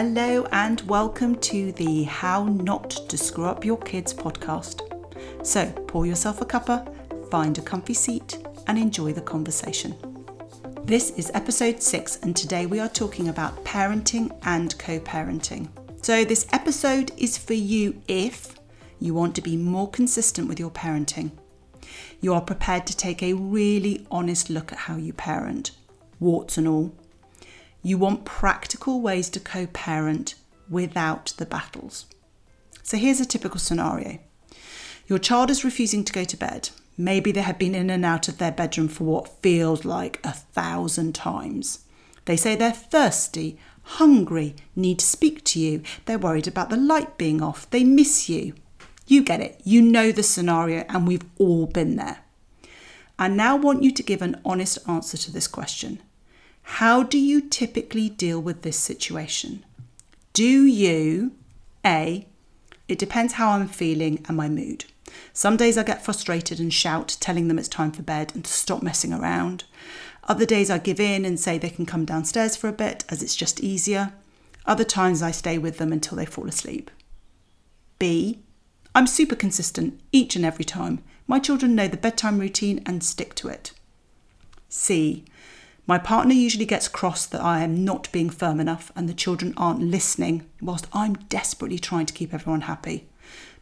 Hello, and welcome to the How Not to Screw Up Your Kids podcast. So, pour yourself a cuppa, find a comfy seat, and enjoy the conversation. This is episode six, and today we are talking about parenting and co parenting. So, this episode is for you if you want to be more consistent with your parenting. You are prepared to take a really honest look at how you parent, warts and all you want practical ways to co parent without the battles. So here's a typical scenario your child is refusing to go to bed. Maybe they have been in and out of their bedroom for what feels like a thousand times. They say they're thirsty, hungry, need to speak to you. They're worried about the light being off. They miss you. You get it. You know the scenario, and we've all been there. I now want you to give an honest answer to this question how do you typically deal with this situation? Do you, A, it depends how I'm feeling and my mood. Some days I get frustrated and shout, telling them it's time for bed and to stop messing around. Other days I give in and say they can come downstairs for a bit as it's just easier. Other times I stay with them until they fall asleep. B, I'm super consistent each and every time. My children know the bedtime routine and stick to it. C, my partner usually gets cross that I am not being firm enough and the children aren't listening, whilst I'm desperately trying to keep everyone happy.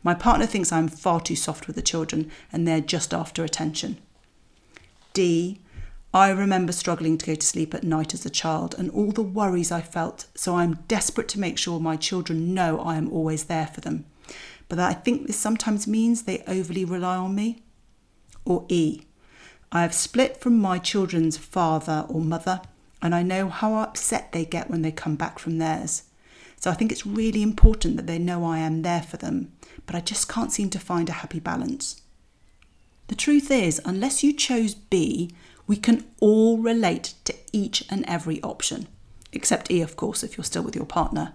My partner thinks I'm far too soft with the children and they're just after attention. D. I remember struggling to go to sleep at night as a child and all the worries I felt, so I'm desperate to make sure my children know I am always there for them. But I think this sometimes means they overly rely on me. Or E. I have split from my children's father or mother, and I know how upset they get when they come back from theirs. So I think it's really important that they know I am there for them, but I just can't seem to find a happy balance. The truth is, unless you chose B, we can all relate to each and every option, except E, of course, if you're still with your partner.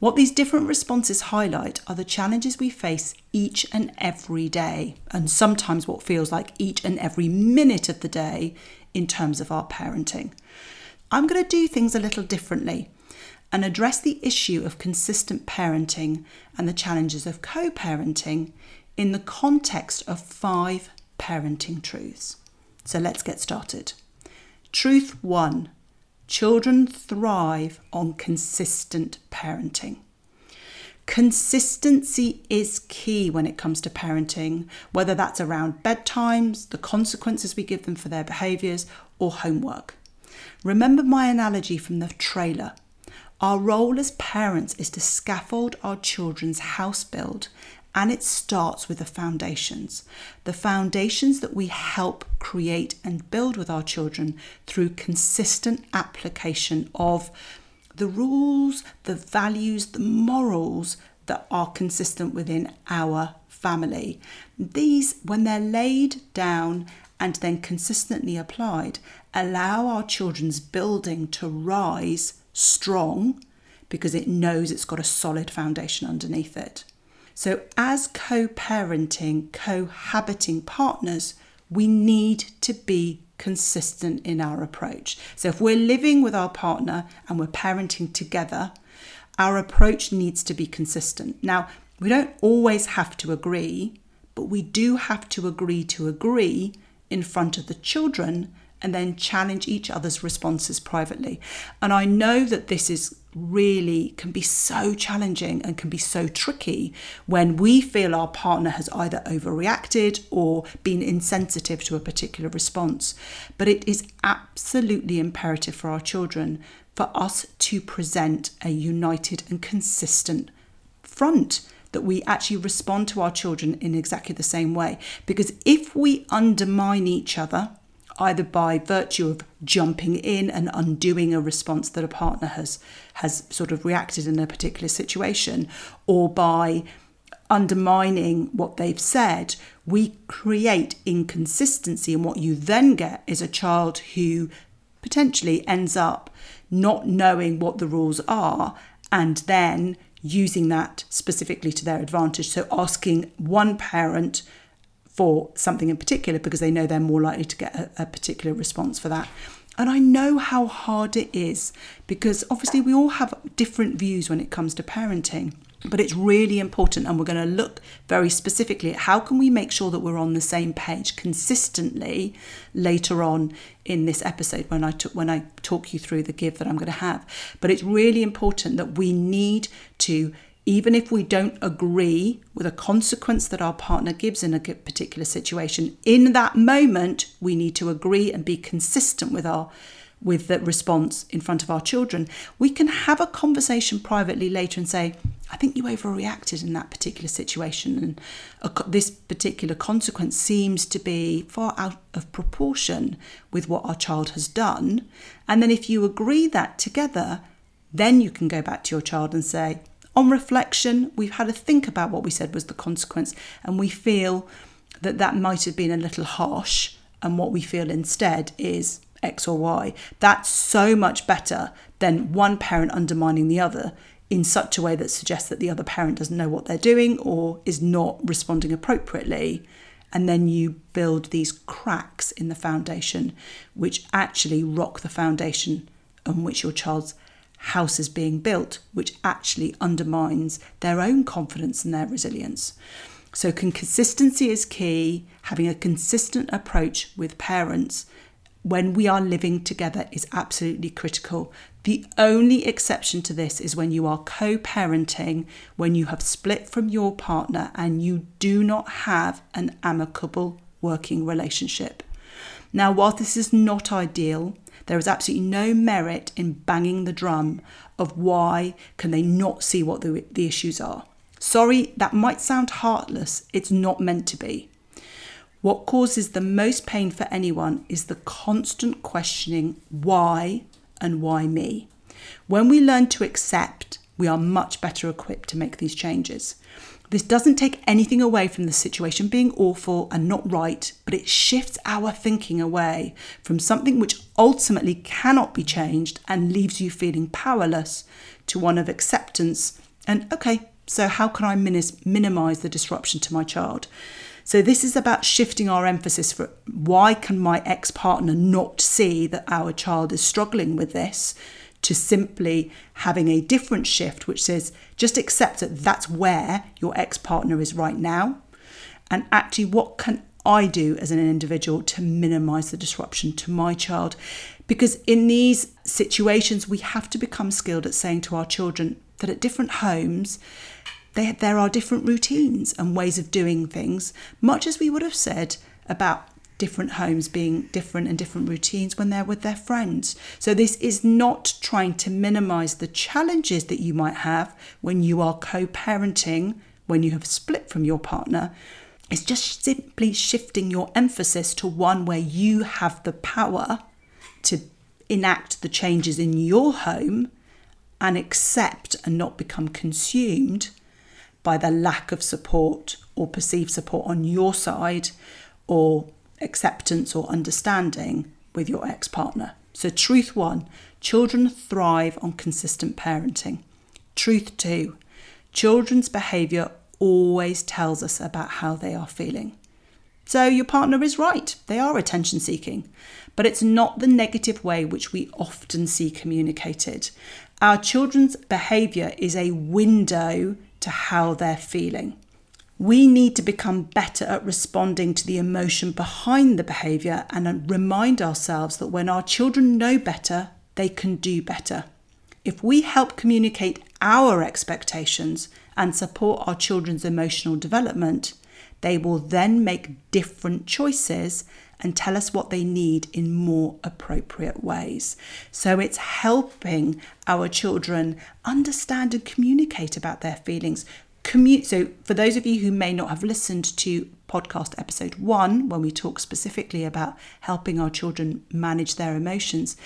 What these different responses highlight are the challenges we face each and every day, and sometimes what feels like each and every minute of the day in terms of our parenting. I'm going to do things a little differently and address the issue of consistent parenting and the challenges of co parenting in the context of five parenting truths. So let's get started. Truth one Children thrive on consistent parenting. Consistency is key when it comes to parenting, whether that's around bedtimes, the consequences we give them for their behaviours, or homework. Remember my analogy from the trailer. Our role as parents is to scaffold our children's house build and it starts with the foundations. The foundations that we help create and build with our children through consistent application of the rules, the values, the morals that are consistent within our family. These, when they're laid down and then consistently applied, allow our children's building to rise strong because it knows it's got a solid foundation underneath it. So, as co parenting, cohabiting partners, we need to be consistent in our approach. So, if we're living with our partner and we're parenting together, our approach needs to be consistent. Now, we don't always have to agree, but we do have to agree to agree in front of the children and then challenge each other's responses privately. And I know that this is really can be so challenging and can be so tricky when we feel our partner has either overreacted or been insensitive to a particular response. But it is absolutely imperative for our children for us to present a united and consistent front that we actually respond to our children in exactly the same way. Because if we undermine each other, either by virtue of jumping in and undoing a response that a partner has has sort of reacted in a particular situation or by undermining what they've said we create inconsistency. And what you then get is a child who potentially ends up not knowing what the rules are and then using that specifically to their advantage. So asking one parent for something in particular because they know they're more likely to get a, a particular response for that. And I know how hard it is because obviously we all have different views when it comes to parenting. But it's really important, and we're going to look very specifically at how can we make sure that we're on the same page consistently later on in this episode when I when I talk you through the give that I'm going to have. But it's really important that we need to even if we don't agree with a consequence that our partner gives in a particular situation, in that moment, we need to agree and be consistent with our with the response in front of our children. We can have a conversation privately later and say, I think you overreacted in that particular situation, and this particular consequence seems to be far out of proportion with what our child has done. And then, if you agree that together, then you can go back to your child and say, on reflection, we've had to think about what we said was the consequence, and we feel that that might have been a little harsh. And what we feel instead is X or Y. That's so much better than one parent undermining the other in such a way that suggests that the other parent doesn't know what they're doing or is not responding appropriately. And then you build these cracks in the foundation, which actually rock the foundation on which your child's house is being built, which actually undermines their own confidence and their resilience. So, consistency is key. Having a consistent approach with parents when we are living together is absolutely critical. The only exception to this is when you are co parenting, when you have split from your partner and you do not have an amicable working relationship. Now, while this is not ideal, there is absolutely no merit in banging the drum of why can they not see what the, the issues are. Sorry, that might sound heartless. It's not meant to be. What causes the most pain for anyone is the constant questioning why and why me. When we learn to accept, we are much better equipped to make these changes. This doesn't take anything away from the situation being awful and not right, but it shifts our thinking away from something which ultimately cannot be changed and leaves you feeling powerless to one of acceptance and, okay, so how can I minimize the disruption to my child? So this is about shifting our emphasis for why can my ex partner not see that our child is struggling with this to simply having a different shift, which says just accept that that's where your ex partner is right now. And actually, what can I do as an individual to minimize the disruption to my child? Because in these situations, we have to become skilled at saying to our children that at different homes, there are different routines and ways of doing things, much as we would have said about different homes being different and different routines when they're with their friends. So, this is not trying to minimize the challenges that you might have when you are co parenting, when you have split from your partner. It's just simply shifting your emphasis to one where you have the power to enact the changes in your home and accept and not become consumed by the lack of support or perceived support on your side or acceptance or understanding with your ex partner. So, truth one children thrive on consistent parenting. Truth two children's behaviour always tells us about how they are feeling. So, your partner is right, they are attention seeking, but it's not the negative way which we often see communicated. Our children's behaviour is a window to how they're feeling. We need to become better at responding to the emotion behind the behaviour and remind ourselves that when our children know better, they can do better. If we help communicate our expectations and support our children's emotional development, they will then make different choices and tell us what they need in more appropriate ways. So it's helping our children understand and communicate about their feelings, commute. So, for those of you who may not have listened to podcast episode one, when we talk specifically about helping our children manage their emotions,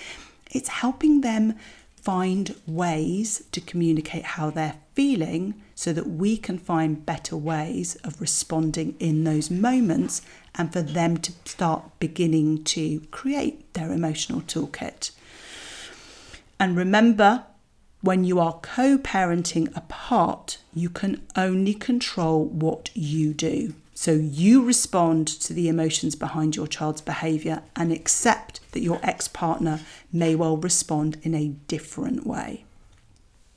it's helping them find ways to communicate how they're feeling so that we can find better ways of responding in those moments and for them to start beginning to create their emotional toolkit. And remember, when you are co parenting apart, you can only control what you do. So you respond to the emotions behind your child's behaviour and accept that your ex partner may well respond in a different way.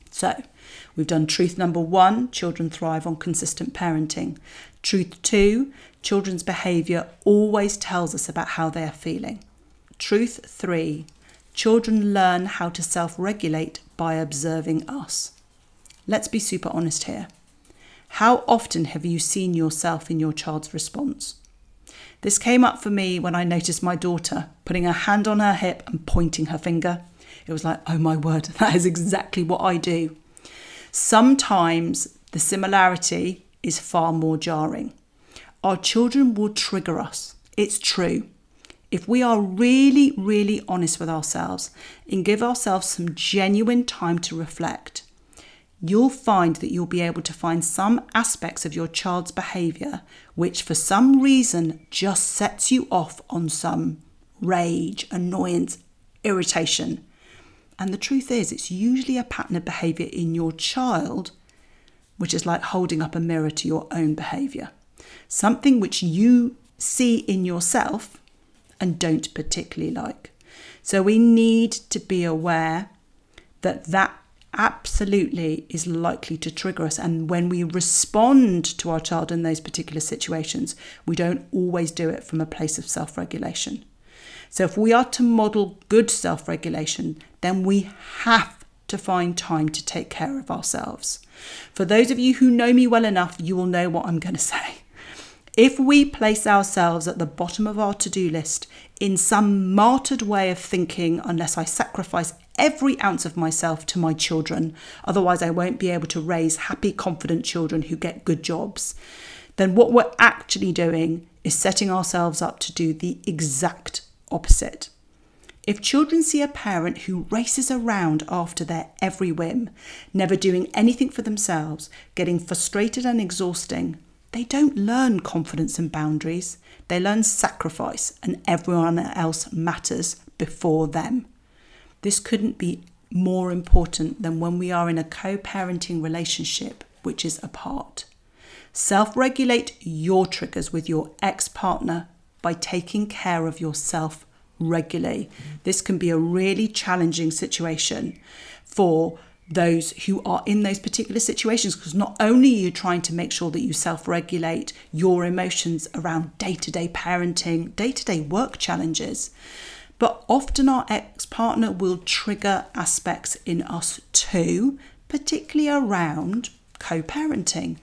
So, we've done truth number one children thrive on consistent parenting. Truth two children's behaviour always tells us about how they are feeling. Truth three children learn how to self regulate by observing us. Let's be super honest here. How often have you seen yourself in your child's response? This came up for me when I noticed my daughter putting her hand on her hip and pointing her finger. It was like, oh my word, that is exactly what I do. Sometimes the similarity is far more jarring. Our children will trigger us. It's true. If we are really, really honest with ourselves and give ourselves some genuine time to reflect, you'll find that you'll be able to find some aspects of your child's behaviour which, for some reason, just sets you off on some rage, annoyance, irritation. And the truth is, it's usually a pattern of behaviour in your child, which is like holding up a mirror to your own behaviour. Something which you see in yourself and don't particularly like. So we need to be aware that that absolutely is likely to trigger us. And when we respond to our child in those particular situations, we don't always do it from a place of self regulation. So, if we are to model good self regulation, then we have to find time to take care of ourselves. For those of you who know me well enough, you will know what I'm going to say. If we place ourselves at the bottom of our to do list in some martyred way of thinking, unless I sacrifice every ounce of myself to my children, otherwise, I won't be able to raise happy, confident children who get good jobs, then what we're actually doing is setting ourselves up to do the exact opposite. If children see a parent who races around after their every whim, never doing anything for themselves, getting frustrated and exhausting, they don't learn confidence and boundaries. They learn sacrifice and everyone else matters before them. This couldn't be more important than when we are in a co parenting relationship which is apart. Self regulate your triggers with your ex partner by taking care of yourself regularly. This can be a really challenging situation for those who are in those particular situations because not only are you trying to make sure that you self regulate your emotions around day to day parenting, day to day work challenges, but often our ex partner will trigger aspects in us too, particularly around co parenting.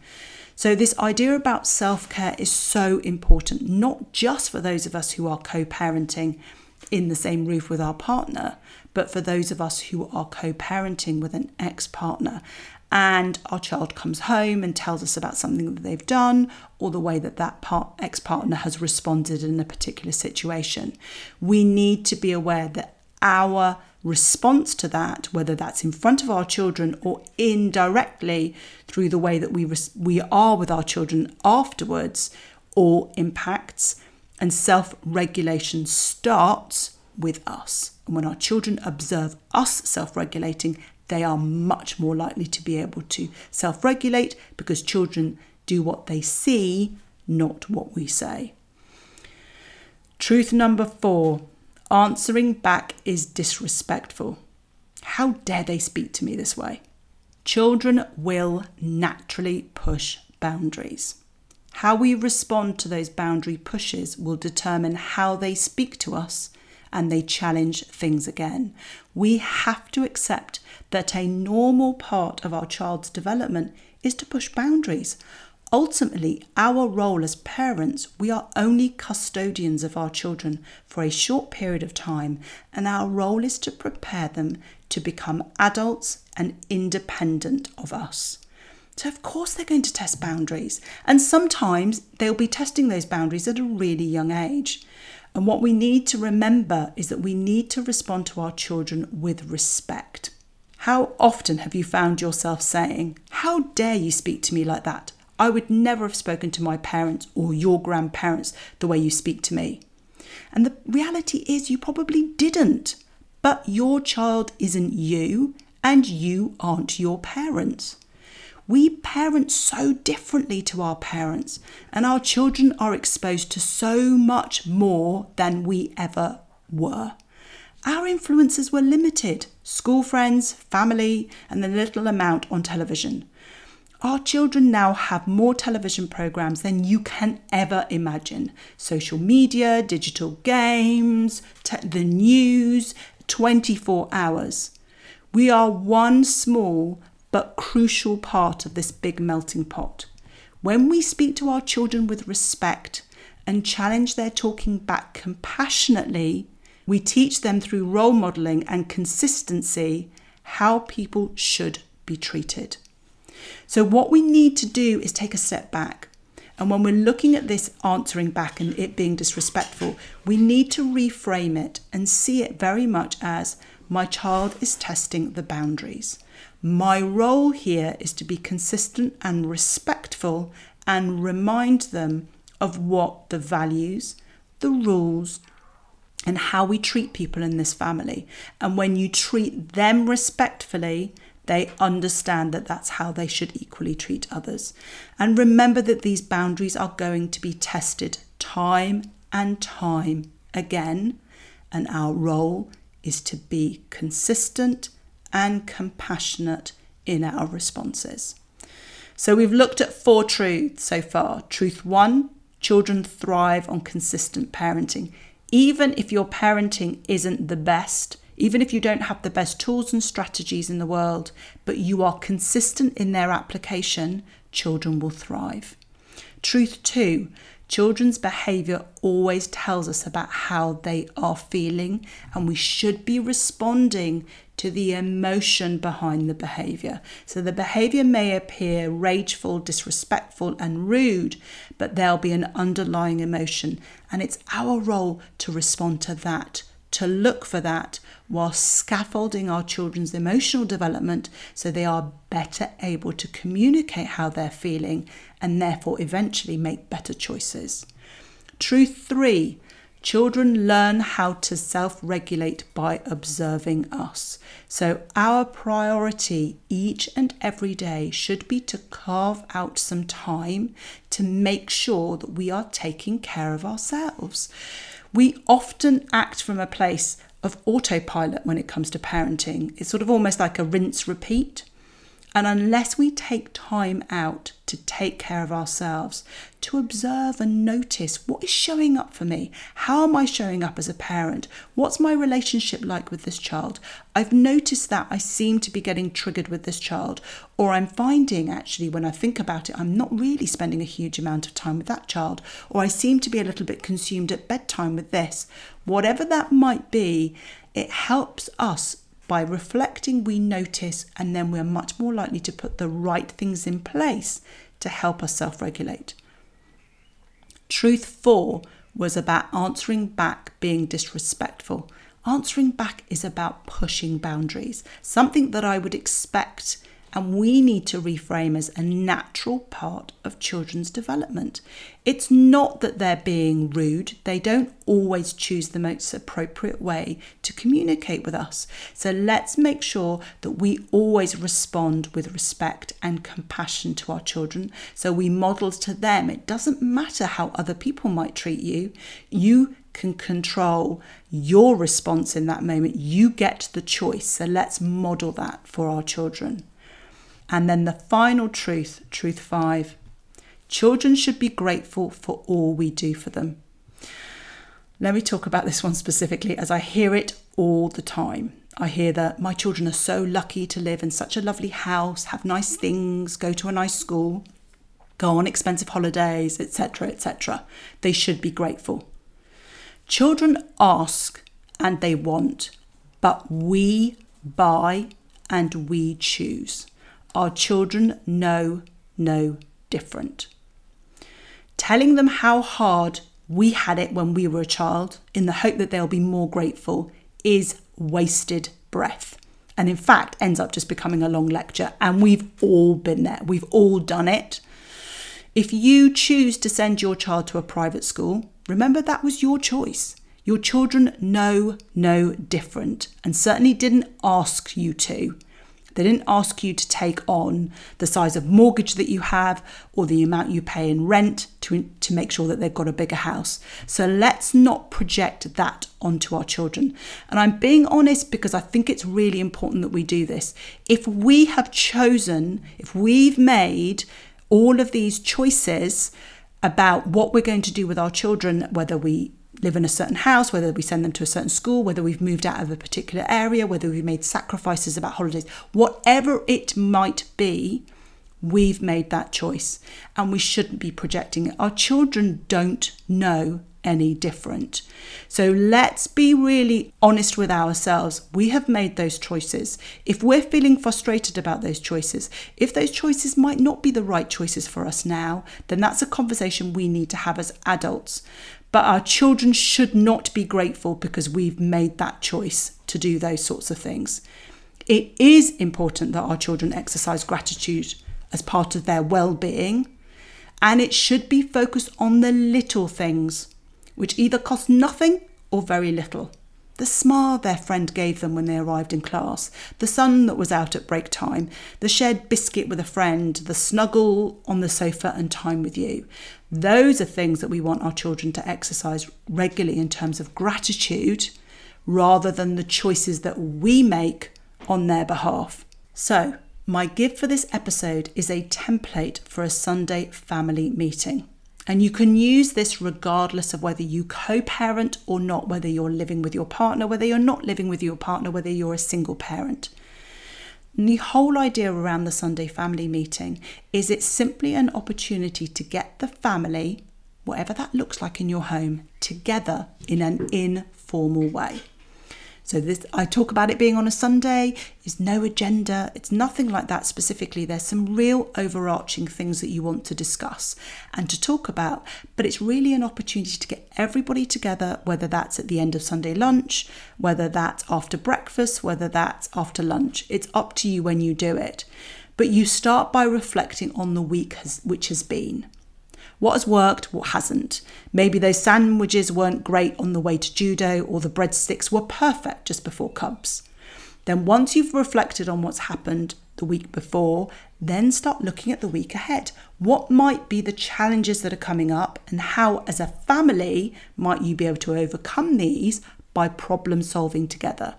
So, this idea about self care is so important, not just for those of us who are co parenting in the same roof with our partner, but for those of us who are co parenting with an ex partner and our child comes home and tells us about something that they've done or the way that that part, ex-partner has responded in a particular situation. We need to be aware that our response to that whether that's in front of our children or indirectly through the way that we res- we are with our children afterwards all impacts and self-regulation starts with us and when our children observe us self regulating, they are much more likely to be able to self regulate because children do what they see, not what we say. Truth number four answering back is disrespectful. How dare they speak to me this way? Children will naturally push boundaries. How we respond to those boundary pushes will determine how they speak to us and they challenge things again. We have to accept that a normal part of our child's development is to push boundaries. Ultimately, our role as parents, we are only custodians of our children for a short period of time, and our role is to prepare them to become adults and independent of us. So, of course, they're going to test boundaries, and sometimes they'll be testing those boundaries at a really young age. And what we need to remember is that we need to respond to our children with respect. How often have you found yourself saying, How dare you speak to me like that? I would never have spoken to my parents or your grandparents the way you speak to me. And the reality is, you probably didn't. But your child isn't you, and you aren't your parents. We parent so differently to our parents, and our children are exposed to so much more than we ever were. Our influences were limited school friends, family, and the little amount on television. Our children now have more television programs than you can ever imagine social media, digital games, te- the news, 24 hours. We are one small but crucial part of this big melting pot. When we speak to our children with respect and challenge their talking back compassionately, we teach them through role modeling and consistency how people should be treated. So, what we need to do is take a step back. And when we're looking at this answering back and it being disrespectful, we need to reframe it and see it very much as my child is testing the boundaries. My role here is to be consistent and respectful and remind them of what the values, the rules, and how we treat people in this family. And when you treat them respectfully, they understand that that's how they should equally treat others. And remember that these boundaries are going to be tested time and time again. And our role is to be consistent and compassionate in our responses. So we've looked at four truths so far. Truth one children thrive on consistent parenting. Even if your parenting isn't the best, even if you don't have the best tools and strategies in the world, but you are consistent in their application, children will thrive. Truth two Children's behaviour always tells us about how they are feeling, and we should be responding to the emotion behind the behaviour. So the behaviour may appear rageful, disrespectful, and rude, but there'll be an underlying emotion, and it's our role to respond to that to look for that while scaffolding our children's emotional development so they are better able to communicate how they're feeling and therefore eventually make better choices. Truth three children learn how to self regulate by observing us. So, our priority each and every day should be to carve out some time to make sure that we are taking care of ourselves. We often act from a place of autopilot when it comes to parenting. It's sort of almost like a rinse repeat. And unless we take time out to take care of ourselves, to observe and notice what is showing up for me, how am I showing up as a parent, what's my relationship like with this child, I've noticed that I seem to be getting triggered with this child, or I'm finding actually when I think about it, I'm not really spending a huge amount of time with that child, or I seem to be a little bit consumed at bedtime with this. Whatever that might be, it helps us by reflecting, we notice, and then we're much more likely to put the right things in place to help us self regulate. Truth four was about answering back being disrespectful. Answering back is about pushing boundaries, something that I would expect and we need to reframe as a natural part of children's development. It's not that they're being rude, they don't always choose the most appropriate way to communicate with us. So let's make sure that we always respond with respect and compassion to our children. So we model to them. It doesn't matter how other people might treat you, you can control your response in that moment. You get the choice. So let's model that for our children. And then the final truth, truth five children should be grateful for all we do for them. Let me talk about this one specifically as I hear it all the time. I hear that my children are so lucky to live in such a lovely house, have nice things, go to a nice school, go on expensive holidays, etc., etc. They should be grateful. Children ask and they want, but we buy and we choose. Our children know no different. Telling them how hard we had it when we were a child in the hope that they'll be more grateful is wasted breath. And in fact, ends up just becoming a long lecture. And we've all been there, we've all done it. If you choose to send your child to a private school, remember that was your choice. Your children know no different and certainly didn't ask you to. They didn't ask you to take on the size of mortgage that you have or the amount you pay in rent to, to make sure that they've got a bigger house. So let's not project that onto our children. And I'm being honest because I think it's really important that we do this. If we have chosen, if we've made all of these choices about what we're going to do with our children, whether we live in a certain house, whether we send them to a certain school, whether we've moved out of a particular area, whether we've made sacrifices about holidays, whatever it might be, we've made that choice and we shouldn't be projecting it. Our children don't know any different. So let's be really honest with ourselves. We have made those choices. If we're feeling frustrated about those choices, if those choices might not be the right choices for us now, then that's a conversation we need to have as adults. But our children should not be grateful because we've made that choice to do those sorts of things. It is important that our children exercise gratitude as part of their well being, and it should be focused on the little things, which either cost nothing or very little. The smile their friend gave them when they arrived in class, the sun that was out at break time, the shared biscuit with a friend, the snuggle on the sofa and time with you. Those are things that we want our children to exercise regularly in terms of gratitude rather than the choices that we make on their behalf. So, my gift for this episode is a template for a Sunday family meeting. And you can use this regardless of whether you co parent or not, whether you're living with your partner, whether you're not living with your partner, whether you're a single parent. And the whole idea around the Sunday family meeting is it's simply an opportunity to get the family, whatever that looks like in your home, together in an informal way. So this I talk about it being on a Sunday, is no agenda, it's nothing like that specifically. There's some real overarching things that you want to discuss and to talk about, but it's really an opportunity to get everybody together, whether that's at the end of Sunday lunch, whether that's after breakfast, whether that's after lunch. It's up to you when you do it. But you start by reflecting on the week has, which has been. What has worked, what hasn't. Maybe those sandwiches weren't great on the way to judo, or the breadsticks were perfect just before Cubs. Then, once you've reflected on what's happened the week before, then start looking at the week ahead. What might be the challenges that are coming up, and how, as a family, might you be able to overcome these by problem solving together?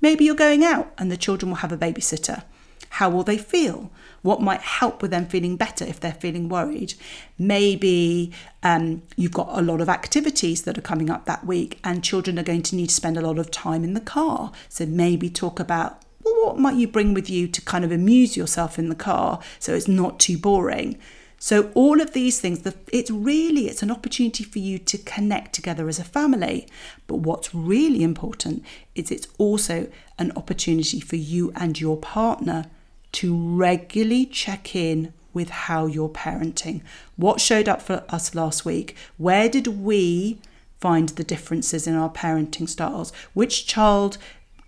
Maybe you're going out and the children will have a babysitter. How will they feel? What might help with them feeling better if they're feeling worried? Maybe um, you've got a lot of activities that are coming up that week, and children are going to need to spend a lot of time in the car. So maybe talk about well, what might you bring with you to kind of amuse yourself in the car so it's not too boring. So all of these things, it's really it's an opportunity for you to connect together as a family. But what's really important is it's also an opportunity for you and your partner to regularly check in with how you're parenting. What showed up for us last week? Where did we find the differences in our parenting styles? Which child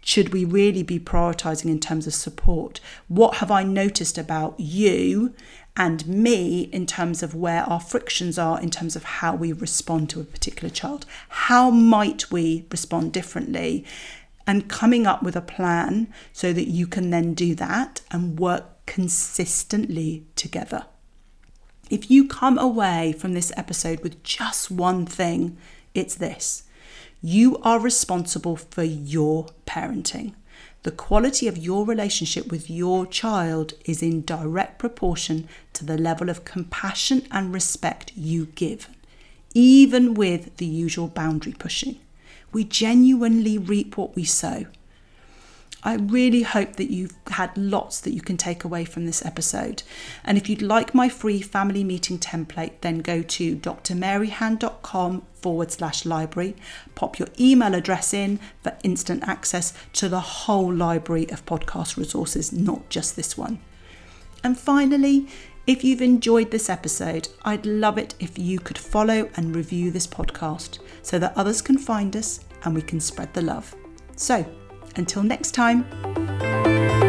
should we really be prioritizing in terms of support? What have I noticed about you and me in terms of where our frictions are in terms of how we respond to a particular child? How might we respond differently? And coming up with a plan so that you can then do that and work consistently together. If you come away from this episode with just one thing, it's this you are responsible for your parenting. The quality of your relationship with your child is in direct proportion to the level of compassion and respect you give, even with the usual boundary pushing. We genuinely reap what we sow. I really hope that you've had lots that you can take away from this episode. And if you'd like my free family meeting template, then go to drmaryhan.com forward slash library, pop your email address in for instant access to the whole library of podcast resources, not just this one. And finally, if you've enjoyed this episode, I'd love it if you could follow and review this podcast so that others can find us and we can spread the love. So, until next time.